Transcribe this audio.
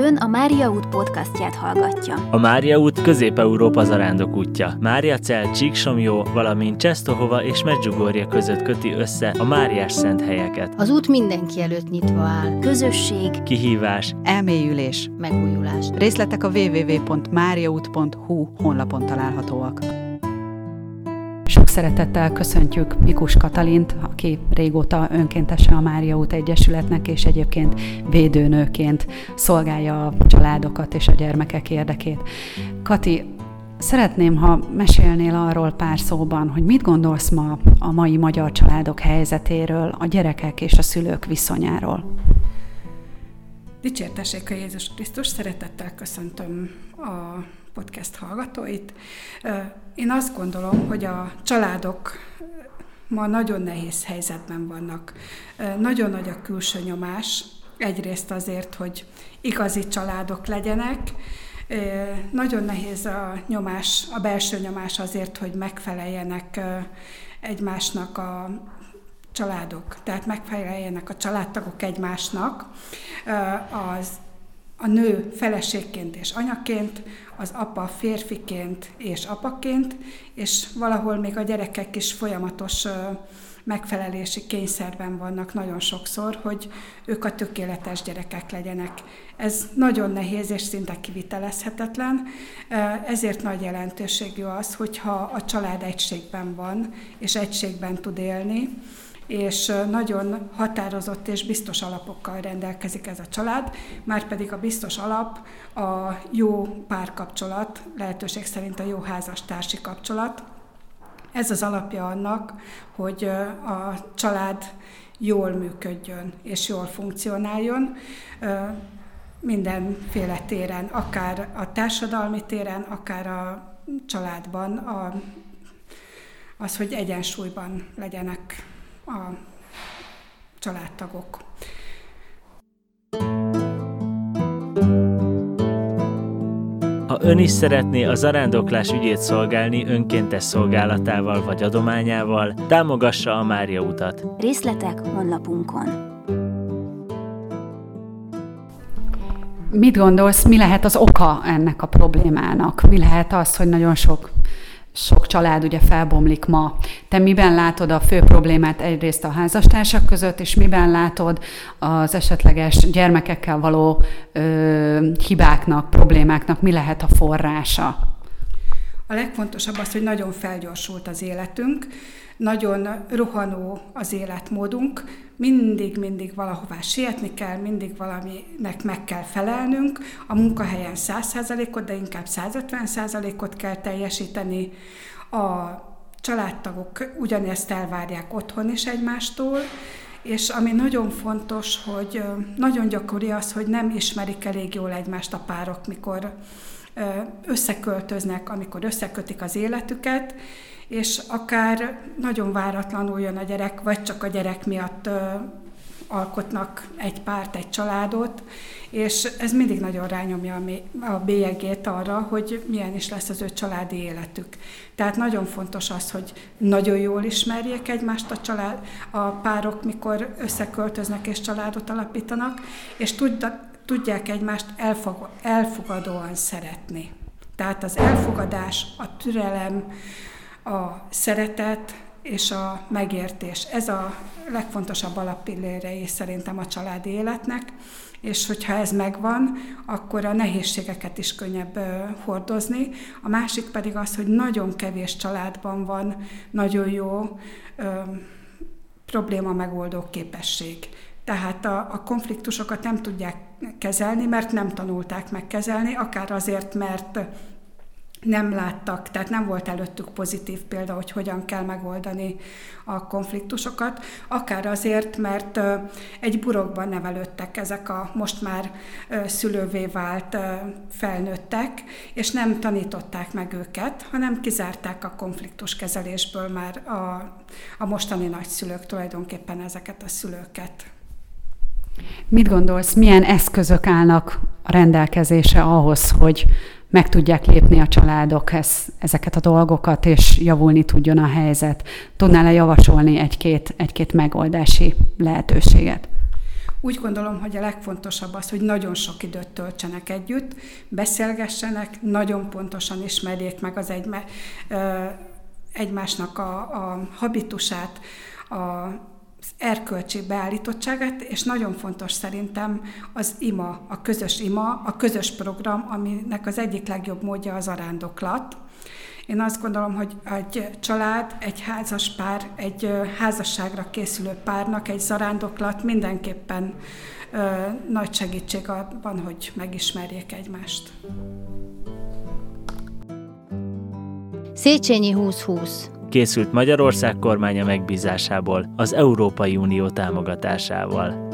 Ön a Mária út podcastját hallgatja. A Mária út Közép-Európa zarándok útja. Mária Cel, Csíksomjó, valamint Csesztohova és Medjugorje között köti össze a Máriás szent helyeket. Az út mindenki előtt nyitva áll. Közösség, Kihívás, elmélyülés, megújulás. Részletek a www.mariaut.hu honlapon találhatóak. Szeretettel köszöntjük Mikus Katalint, aki régóta önkéntese a Mária út Egyesületnek, és egyébként védőnőként szolgálja a családokat és a gyermekek érdekét. Kati, Szeretném, ha mesélnél arról pár szóban, hogy mit gondolsz ma a mai magyar családok helyzetéről, a gyerekek és a szülők viszonyáról. Dicsértessék a Jézus Krisztus, szeretettel köszöntöm a podcast hallgatóit. Én azt gondolom, hogy a családok ma nagyon nehéz helyzetben vannak. Nagyon nagy a külső nyomás, egyrészt azért, hogy igazi családok legyenek, nagyon nehéz a nyomás, a belső nyomás azért, hogy megfeleljenek egymásnak a családok, tehát megfeleljenek a családtagok egymásnak, az a nő feleségként és anyaként, az apa férfiként és apaként, és valahol még a gyerekek is folyamatos megfelelési kényszerben vannak nagyon sokszor, hogy ők a tökéletes gyerekek legyenek. Ez nagyon nehéz és szinte kivitelezhetetlen, ezért nagy jelentőségű az, hogyha a család egységben van, és egységben tud élni, és nagyon határozott és biztos alapokkal rendelkezik ez a család, már pedig a biztos alap a jó párkapcsolat, lehetőség szerint a jó házastársi kapcsolat. Ez az alapja annak, hogy a család jól működjön és jól funkcionáljon mindenféle téren, akár a társadalmi téren, akár a családban, a, az, hogy egyensúlyban legyenek a családtagok. Ha ön is szeretné a zarándoklás ügyét szolgálni önkéntes szolgálatával vagy adományával, támogassa a Mária utat. Részletek honlapunkon. Mit gondolsz, mi lehet az oka ennek a problémának? Mi lehet az, hogy nagyon sok sok család ugye felbomlik ma. Te miben látod a fő problémát egyrészt a házastársak között, és miben látod az esetleges gyermekekkel való ö, hibáknak, problémáknak, mi lehet a forrása? A legfontosabb az, hogy nagyon felgyorsult az életünk, nagyon rohanó az életmódunk, mindig-mindig valahová sietni kell, mindig valaminek meg kell felelnünk, a munkahelyen 100%-ot, de inkább 150%-ot kell teljesíteni, a családtagok ugyanezt elvárják otthon is egymástól, és ami nagyon fontos, hogy nagyon gyakori az, hogy nem ismerik elég jól egymást a párok, mikor összeköltöznek, amikor összekötik az életüket, és akár nagyon váratlanul jön a gyerek, vagy csak a gyerek miatt alkotnak egy párt, egy családot, és ez mindig nagyon rányomja a bélyegét arra, hogy milyen is lesz az ő családi életük. Tehát nagyon fontos az, hogy nagyon jól ismerjék egymást a, család, a párok, mikor összeköltöznek és családot alapítanak, és tudják egymást elfogadóan szeretni. Tehát az elfogadás, a türelem, a szeretet és a megértés. Ez a legfontosabb alappillérei szerintem a családi életnek, és hogyha ez megvan, akkor a nehézségeket is könnyebb hordozni. A másik pedig az, hogy nagyon kevés családban van nagyon jó ö, probléma megoldó képesség. Tehát a, a konfliktusokat nem tudják kezelni, mert nem tanulták megkezelni, akár azért, mert nem láttak, tehát nem volt előttük pozitív példa, hogy hogyan kell megoldani a konfliktusokat, akár azért, mert egy burokban nevelődtek ezek a most már szülővé vált felnőttek, és nem tanították meg őket, hanem kizárták a konfliktus kezelésből már a, a mostani nagyszülők tulajdonképpen ezeket a szülőket. Mit gondolsz, milyen eszközök állnak a rendelkezése ahhoz, hogy meg tudják lépni a családok ez, ezeket a dolgokat, és javulni tudjon a helyzet. Tudnál-e javasolni egy-két, egy-két megoldási lehetőséget? Úgy gondolom, hogy a legfontosabb az, hogy nagyon sok időt töltsenek együtt, beszélgessenek, nagyon pontosan ismerjék meg az egyme, egymásnak a, a habitusát, a erkölcsi beállítottságát, és nagyon fontos szerintem az ima, a közös ima, a közös program, aminek az egyik legjobb módja az arándoklat. Én azt gondolom, hogy egy család, egy házas pár, egy házasságra készülő párnak egy zarándoklat mindenképpen ö, nagy segítség abban, hogy megismerjék egymást. Széchenyi 2020 készült Magyarország kormánya megbízásából az Európai Unió támogatásával.